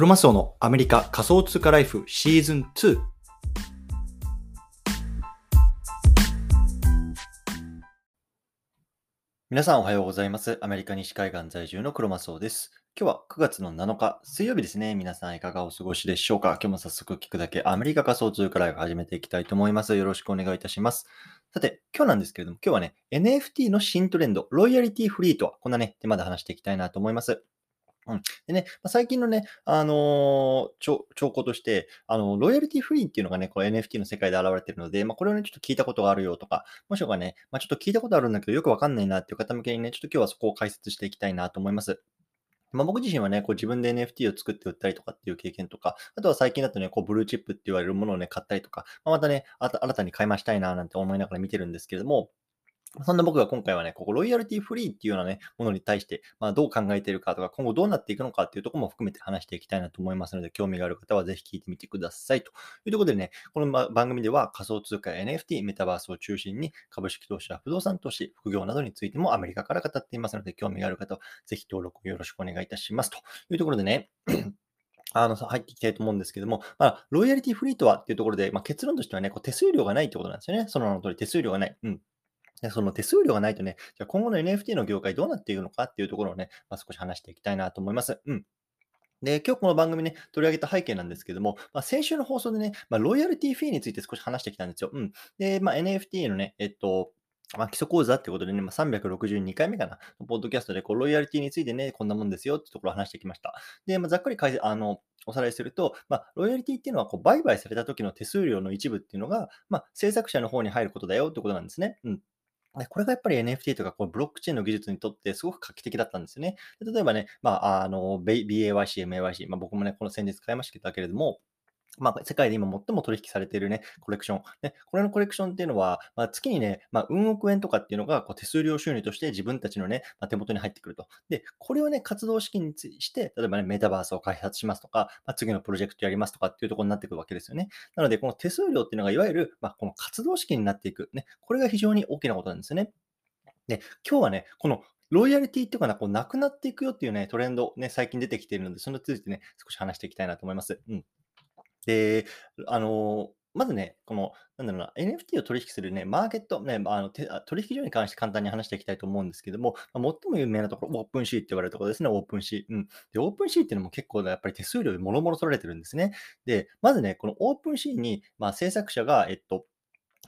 クロマスオのアメリカ仮想通貨ライフシーズン2。皆さんおはようございます。アメリカ西海岸在住のクロマスオです。今日は9月の7日、水曜日ですね。皆さんいかがお過ごしでしょうか？今日も早速聞くだけアメリカ仮想通貨ライフ始めていきたいと思います。よろしくお願いいたします。さて、今日なんですけれども、今日はね、NFT の新トレンド、ロイヤリティフリーとは、こんなね、テーマで話していきたいなと思います。うん。でね、最近のね、あのー兆候として、あの、ロイヤリティフリーっていうのがね、こう NFT の世界で現れてるので、まあ、これをね、ちょっと聞いたことがあるよとか、もしくはね、まあ、ちょっと聞いたことあるんだけど、よくわかんないなっていう方向けにね、ちょっと今日はそこを解説していきたいなと思います。まあ、僕自身はね、こう自分で NFT を作って売ったりとかっていう経験とか、あとは最近だとね、こうブルーチップって言われるものをね、買ったりとか、まあ、またね、新たに買い増したいななんて思いながら見てるんですけれども、そんな僕が今回はね、ここロイヤリティフリーっていうようなね、ものに対して、まあどう考えているかとか、今後どうなっていくのかっていうところも含めて話していきたいなと思いますので、興味がある方はぜひ聞いてみてください。というところでね、この番組では仮想通貨や NFT、メタバースを中心に株式投資や不動産投資、副業などについてもアメリカから語っていますので、興味がある方はぜひ登録よろしくお願いいたします。というところでね、あの、入っていきたいと思うんですけども、まあ、ロイヤリティフリーとはっていうところで、まあ、結論としてはね、こう手数料がないってことなんですよね。その名の通り手数料がない。うん。でその手数料がないとね、じゃ今後の NFT の業界どうなっていくのかっていうところをね、まあ、少し話していきたいなと思います。うん。で、今日この番組ね、取り上げた背景なんですけども、まあ、先週の放送でね、まあ、ロイヤリティフィーについて少し話してきたんですよ。うん。で、まあ、NFT のね、えっと、まあ、基礎講座ってことでね、まあ、362回目かな、ポッドキャストでこうロイヤリティについてね、こんなもんですよってところを話してきました。で、まあ、ざっくり解説あのおさらいすると、まあ、ロイヤリティっていうのはこう売買された時の手数料の一部っていうのが、まあ、制作者の方に入ることだよってことなんですね。うん。でこれがやっぱり NFT とかこうブロックチェーンの技術にとってすごく画期的だったんですよね。例えばね、まあ、あの、BAYC、MAYC、まあ、僕もね、この先日買いましたけれども、まあ、世界で今最も取引されているね、コレクション。ね、これのコレクションっていうのは、まあ、月にね、まあ、運億円とかっていうのがこう手数料収入として自分たちのね、まあ、手元に入ってくると。で、これをね、活動資金にして、例えばね、メタバースを開発しますとか、まあ、次のプロジェクトやりますとかっていうところになってくるわけですよね。なので、この手数料っていうのがいわゆる、まあ、この活動資金になっていく。ね、これが非常に大きなことなんですよね。で、今日はね、このロイヤリティっていうかな、こう、なくなっていくよっていうね、トレンド、ね、最近出てきているので、それについてね、少し話していきたいなと思います。うん。で、あの、まずね、この、なんだろうな、NFT を取引するね、マーケット、ね、あの取引所に関して簡単に話していきたいと思うんですけども、ま最も有名なところ、 OpenSea って言われるところですね、 OpenSea。うん。で、 OpenSea っていうのも結構やっぱり手数料でもろもろ取られてるんですね。で、まずね、この OpenSea に、まあ、制作者が、えっと、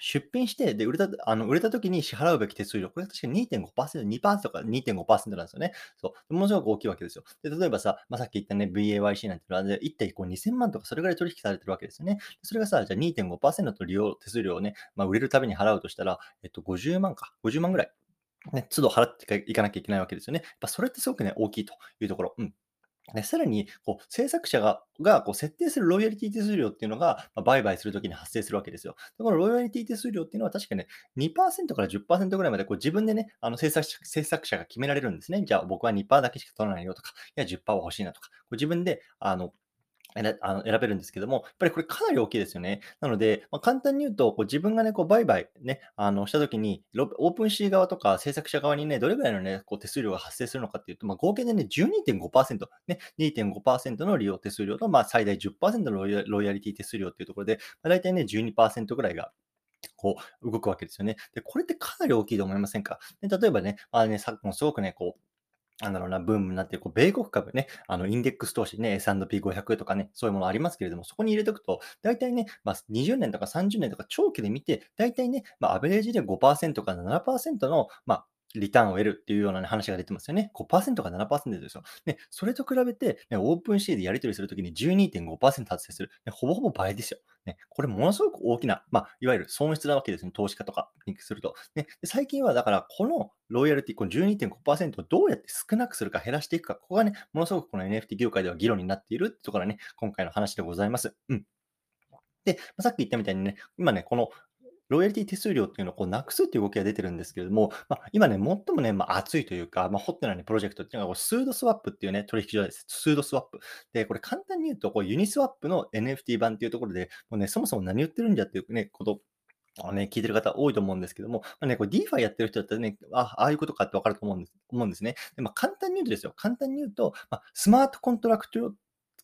出品して、で、売れた、あの、売れた時に支払うべき手数料、これ確か2.5%、2%とか2.5%なんですよね。そう。ものすごく大きいわけですよ。で、例えばさ、まあ、さっき言ったね、 BAYC なんていうのは、1体こう2000万とかそれぐらい取引されてるわけですよね。それがさ、じゃあ2.5%の利用手数料をね、まあ、売れるたびに払うとしたら、えっと、50万か。50万ぐらい。ね、都度払っていかなきゃいけないわけですよね。やっぱそれってすごくね、大きいというところ。うん。でさらに、こう制作者ががこう設定するロイヤリティ手数料っていうのが、まあ、売買するときに発生するわけですよ。でこのロイヤリティ手数料っていうのは確かね、2%から10%ぐらいまでこう自分でね、あの制作者制作者が決められるんですね。じゃあ僕は2%だけしか取らないよとか、いや10%は欲しいなとか、こう自分であの選べるんですけども、やっぱりこれかなり大きいですよね。なので、まあ、簡単に言うと、こう自分がね、こう売買ね、あのしたときに、オープンシー側とか制作者側にね、どれぐらいのね、こう手数料が発生するのかっていうと、まあ、合計でね、12.5%、ね、2.5%の利用手数料と、まあ、最大10%のロイヤロイヤリティ手数料っていうところで、まあ、大体ね、12%ぐらいがこう、動くわけですよね。で、これってかなり大きいと思いませんか？で例えばね、まあね、昨今すごくね、こう、なんだろうな、ブームになってる、こう、米国株ね、あの、インデックス投資ね、S&P500 とかね、そういうものありますけれども、そこに入れておくと、大体ね、まあ、20年とか30年とか長期で見て、大体ね、まあ、アベレージで5%から7%の、まあ、リターンを得るっていうような、ね、話が出てますよね。5%か7%ですよ。で、それと比べて、ね、オープンシーでやり取りするときに12.5%発生する、ね。ほぼほぼ倍ですよ。ね、これものすごく大きな、まあ、いわゆる損失なわけですね。投資家とかにすると。ね、で最近はだから、このロイヤリティ、この12.5%をどうやって少なくするか減らしていくか、ここがね、ものすごくこの NFT 業界では議論になっているってところがね、今回の話でございます。うん。で、まさっき言ったみたいにね、今ね、このロイヤリティ手数料っていうのをこうなくすっていう動きが出てるんですけれども、まあ、今ね、最もね、まあ、熱いというか、まあ、ホットな、ね、プロジェクトっていうのがこう、 Sudoswap っていうね、取引所です。 Sudoswap。で、これ簡単に言うと、こう Uniswap の NFT 版っていうところで、もうね、そもそも何言ってるんじゃっていうね、ことあのね、聞いてる方多いと思うんですけども、まあね、これ DeFi やってる人だったらね、ああいうことかってわかると思うんです思うんですね。でまあ、簡単に言うとですよ、簡単に言うと、まあ、スマートコントラクト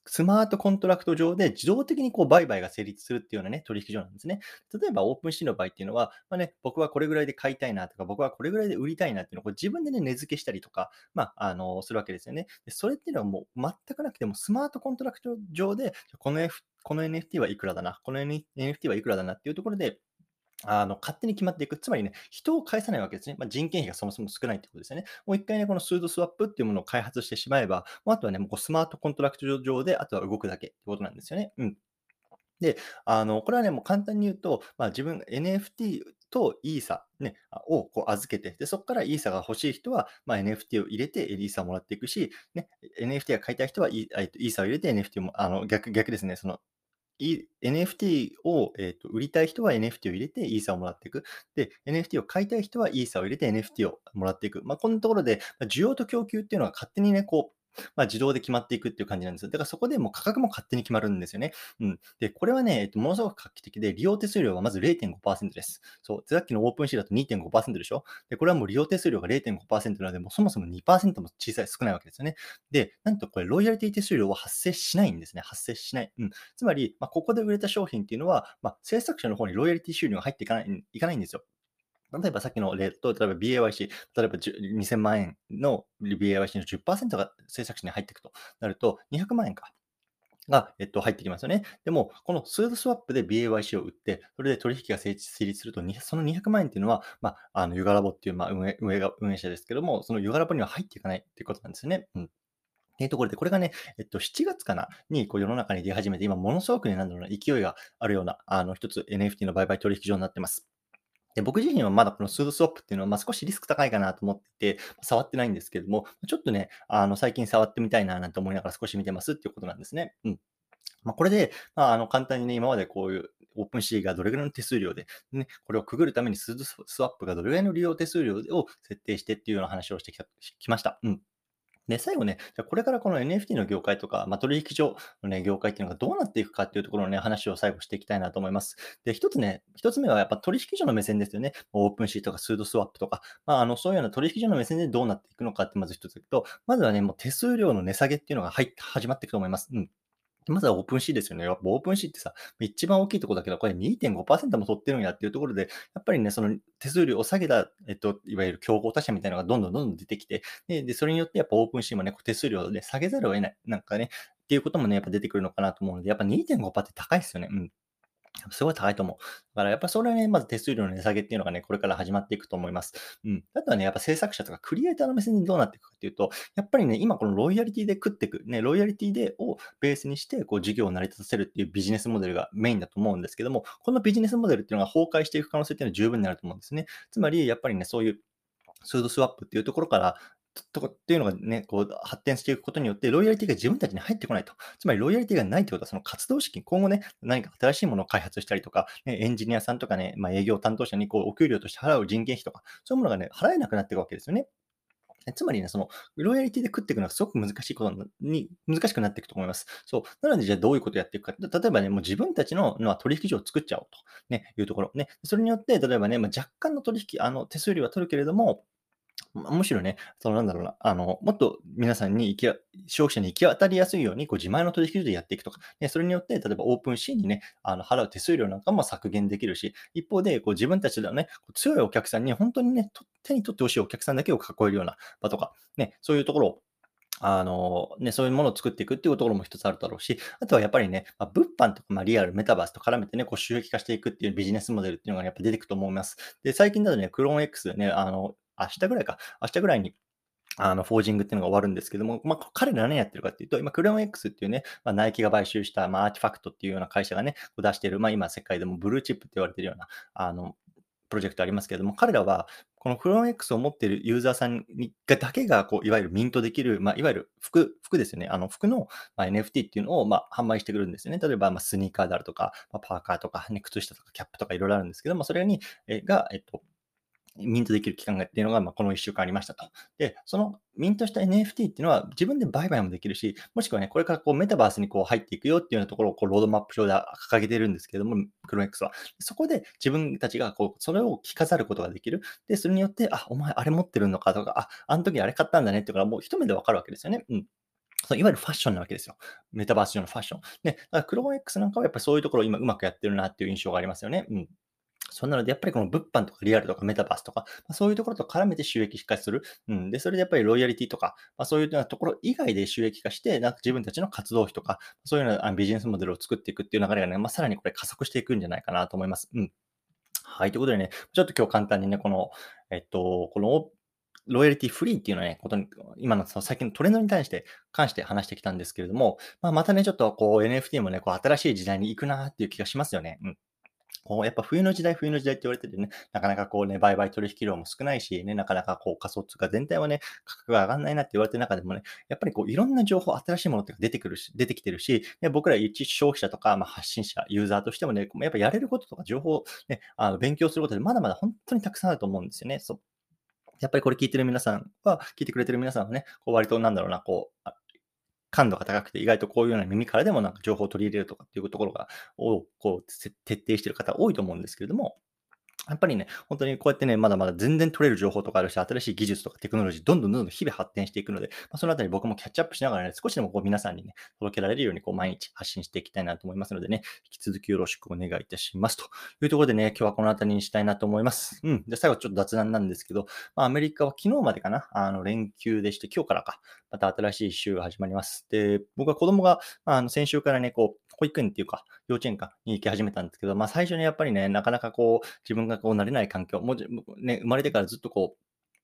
スマートコントラクト上で自動的にこう売買が成立するっていうようなね、取引所なんですね。例えば、 OpenSea の場合っていうのは、まあね、僕はこれぐらいで買いたいなとか、僕はこれぐらいで売りたいなっていうのをこう自分でね、値付けしたりとか、まあ、あの、するわけですよね。でそれっていうのはもう全くなくても、スマートコントラクト上で、この F この NFT はいくらだな、この NFT はいくらだなっていうところで、あの、勝手に決まっていく。つまりね、人を介さないわけですね。まあ、人件費がそもそも少ないってことですよね。もう一回ね、この Sudoswap っていうものを開発してしまえば、もうあとはね、もうスマートコントラクト上で、あとは動くだけってことなんですよね。うん。で、あの、これはね、もう簡単に言うと、まあ、自分 NFT とイーサ、ね、をこう預けて、で、そこからイーサが欲しい人は、まあ、NFT を入れてイーサをもらっていくし、ね、NFT が買いたい人はイーサを入れて NFT も、あの、逆、逆ですね、その、NFT を、えーと、売りたい人は NFT を入れてイーサをもらっていく。で、NFT を買いたい人はイーサを入れて NFT をもらっていく。まあ、こんなところで、需要と供給っていうのは勝手にね、こう、まあ、自動で決まっていくっていう感じなんですよ。だからそこでもう価格も勝手に決まるんですよね。うん。で、これはね、えっと、ものすごく画期的で、利用手数料はまず0.5%です。そう。さっきのオープンシーだと2.5%でしょ？で、これはもう利用手数料が0.5%なので、もうそもそも2%も小さい、少ないわけですよね。で、なんとこれ、ロイヤリティ手数料は発生しないんですね。発生しない。うん。つまり、まあ、ここで売れた商品っていうのは、まあ、制作者の方にロイヤリティ収入が入っていかない、いかないんですよ。例えばさっきの例と、例えば BAYC、例えば2000万円の BAYC の10%が制作者に入っていくとなると、200万円か。が、えっと、入ってきますよね。でも、このスードスワップで BAYC を売って、それで取引が成立すると、その200万円っていうのは、まあ、あの、ユガラボっていう、まあ、運営、運営が、運営者ですけども、そのユガラボには入っていかないっていうことなんですよね。うん。っていうところで、これがね、えっと、7月かなにこう世の中に出始めて、今ものすごくね、なんだろうな、勢いがあるような、あの、一つ NFT の売買取引所になってます。で、僕自身はまだこの Sudoswap っていうのは、ま、少しリスク高いかなと思っていて、触ってないんですけれども、ちょっとね、あの、最近触ってみたいななんて思いながら少し見てますっていうことなんですね。うん。まあ、これで、まあ、あの、簡単にね、今までこういう OpenSea がどれぐらいの手数料で、ね、これをくぐるために Sudoswap がどれぐらいの利用手数料を設定してっていうような話をしてきたきました。うん。で、最後ね、じゃこれからこの NFT の業界とか、まあ、取引所のね、業界っていうのがどうなっていくかっていうところのね、話を最後していきたいなと思います。で、一つね、一つ目はやっぱ取引所の目線ですよね。 OpenSea とか Sudoswap とか、まあ、あの、そういうような取引所の目線でどうなっていくのかってまず一つと、まずはね、もう手数料の値下げっていうのが入始まっていくと思います。うん。まずは OpenSea ですよね。やっぱ OpenSea ってさ、一番大きいとこだけど、これ2.5%も取ってるんやっていうところで、やっぱりね、その手数料を下げた、えっと、いわゆる競合他社みたいなのがどんどんどんどん出てきて、で、でそれによってやっぱ OpenSea もね、手数料を、ね、下げざるを得ない。なんかね、っていうこともね、やっぱ出てくるのかなと思うので、やっぱ2.5%って高いですよね。うん。すごい高いと思う。だからやっぱそれはね、まず手数料の値下げっていうのがね、これから始まっていくと思います。うん。あとはね、やっぱ制作者とかクリエイターの目線にどうなっていくかっていうと、やっぱりね、今このロイヤリティで食っていく、ね、ロイヤリティでをベースにして、こう事業を成り立たせるっていうビジネスモデルがメインだと思うんですけども、このビジネスモデルっていうのが崩壊していく可能性っていうのは十分になると思うんですね。つまり、やっぱりね、そういうスードスワップっていうところから、とかっていうのがね、こう発展していくことによって、ロイヤリティが自分たちに入ってこないと。つまり、ロイヤリティがないってことは、その活動資金、今後ね、何か新しいものを開発したりとか、ね、エンジニアさんとかね、まあ、営業担当者にこうお給料として払う人件費とか、そういうものがね、払えなくなっていくわけですよね。つまりね、その、ロイヤリティで食っていくのはすごく難しいことに、難しくなっていくと思います。そう。なので、じゃあどういうことをやっていくか。例えばね、もう自分たちの、まあ、取引所を作っちゃおうと、ね、いうところ。ね。それによって、例えばね、まあ、若干の取引、あの、手数料は取るけれども、むしろね、そのなんだろうな、あの、もっと皆さんに行き、消費者に行き当たりやすいように、こう自前の取引所でやっていくとか、ね、それによって、例えばオープンシーンにね、あの払う手数料なんかも削減できるし、一方で、こう自分たちではね、強いお客さんに、本当にね、手に取ってほしいお客さんだけを囲えるような場とか、ね、そういうところをあの、ね、そういうものを作っていくっていうところも一つあるだろうし、あとはやっぱりね、まあ、物販とか、まあ、リアル、メタバースと絡めてね、こう収益化していくっていうビジネスモデルっていうのがやっぱ出てくると思います。で、最近だとね、 CloneX ね、あの、明日ぐらいか、明日ぐらいに、あの、 forging っていうのが終わるんですけども、まあ、彼ら何やってるかっていうと、今、 CloneX っていうね、まあ、ナイキが買収した、まあ、 RTFKT っていうような会社がね、出してる、まあ、今、世界でもブルーチップって言われてるような、あの、プロジェクトありますけれども、彼らは、このクローン X を持っているユーザーさんにがだけが、こう、いわゆるミントできる、まあ、いわゆる服、服ですよね。あの、服の、ま、NFT っていうのを、まあ、販売してくるんですよね。例えば、ま、スニーカーであるとか、ま、パーカーとか、ね、靴下とか、キャップとかいろいろあるんですけども、それに、えが、えっと、ミントできる期間がっていうのが、まあ、この1週間ありましたと。で、そのミントした NFT っていうのは自分で売買もできるし、もしくはね、これからこうメタバースにこう入っていくよっていうようなところをこうロードマップ上で掲げてるんですけれども、クロン X は。そこで自分たちがこう、それを着飾ることができる。で、それによって、あ、お前あれ持ってるのかとか、あ、あの時あれ買ったんだねっていうのがもう一目でわかるわけですよね。うん。そういわゆるファッションなわけですよ。メタバース上のファッション。で、だからクローン X なんかはやっぱりそういうところを今うまくやってるなっていう印象がありますよね。うん。そんなので、やっぱりこの物販とかリアルとかメタバースとか、まあ、そういうところと絡めて収益化する。うん。で、それでやっぱりロイヤリティとか、まあ、そういうようなところ以外で収益化して、なんか自分たちの活動費とか、そういうようなビジネスモデルを作っていくっていう流れがね、まあ、さらにこれ加速していくんじゃないかなと思います。うん。はい。ということでね、ちょっと今日簡単にね、この、えっと、このロイヤリティフリーっていうのはね、ことに、今のその最近のトレンドに対して、関して話してきたんですけれども、まあ、またね、ちょっとこう NFT もね、こう新しい時代に行くなっていう気がしますよね。うん。こう、やっぱ冬の時代、冬の時代って言われててね、なかなかこうね、売買取引量も少ないし、ね、なかなかこう仮想通貨全体はね、価格が上がんないなって言われてる中でもね、やっぱりこういろんな情報、新しいものって出てくるし、出てきてるし、ね、僕ら一消費者とか、まあ、発信者、ユーザーとしてもね、やっぱやれることとか情報、ね、あの勉強することでまだまだ本当にたくさんあると思うんですよね。そう。やっぱりこれ聞いてる皆さんは、聞いてくれてる皆さんはね、こう割となんだろうな、こう、感度が高くて、意外とこういうような耳からでもなんか情報を取り入れるとかっていうところが、をこう徹底している方多いと思うんですけれども、やっぱりね、本当にこうやってね、まだまだ全然取れる情報とかあるし、新しい技術とかテクノロジー、どんどんどんどん日々発展していくので、まあ、そのあたり僕もキャッチアップしながらね、少しでもこう皆さんにね、届けられるようにこう毎日発信していきたいなと思いますのでね、引き続きよろしくお願いいたします。というところでね、今日はこのあたりにしたいなと思います。うん。で、最後ちょっと雑談なんですけど、まあ、アメリカは昨日までかな、あの連休でして、今日からか、また新しい週が始まります。で、僕は子供が、ま、あの先週からね、こう、保育園っていうか、幼稚園かに行き始めたんですけど、まあ最初にやっぱりね、なかなかこう、自分がこう慣れない環境、もうね、生まれてからずっとこ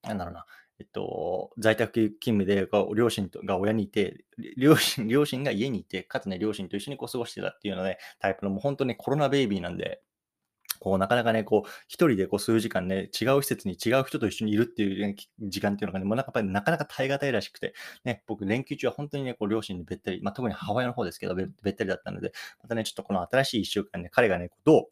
う、なんだろうな、えっと、在宅勤務で、両親が親にいて、両親、両親が家にいて、かつね、両親と一緒にこう過ごしてたっていうので、タイプのもう本当にコロナベイビーなんで、こう、なかなかね、こう、一人でこう数時間ね、違う施設に違う人と一緒にいるっていう、時間っていうのがね、もうなんかやっぱりなかなか耐え難いらしくて、ね、僕、連休中は本当にね、こう、両親にべったり、まあ、特に母親の方ですけどべ、ったりだったので、またね、ちょっとこの新しい一週間ね、彼がね、どう、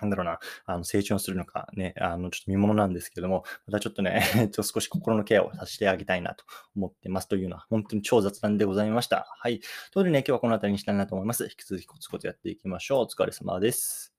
なんだろうな、あの成長するのかね、あの、ちょっと見物なんですけども、またちょっとね、ちょっと少し心のケアをさせてあげたいなと思ってますというのは、本当に超雑談でございました。はい。ということでね、今日はこの辺りにしたいなと思います。引き続きコツコツやっていきましょう。お疲れ様です。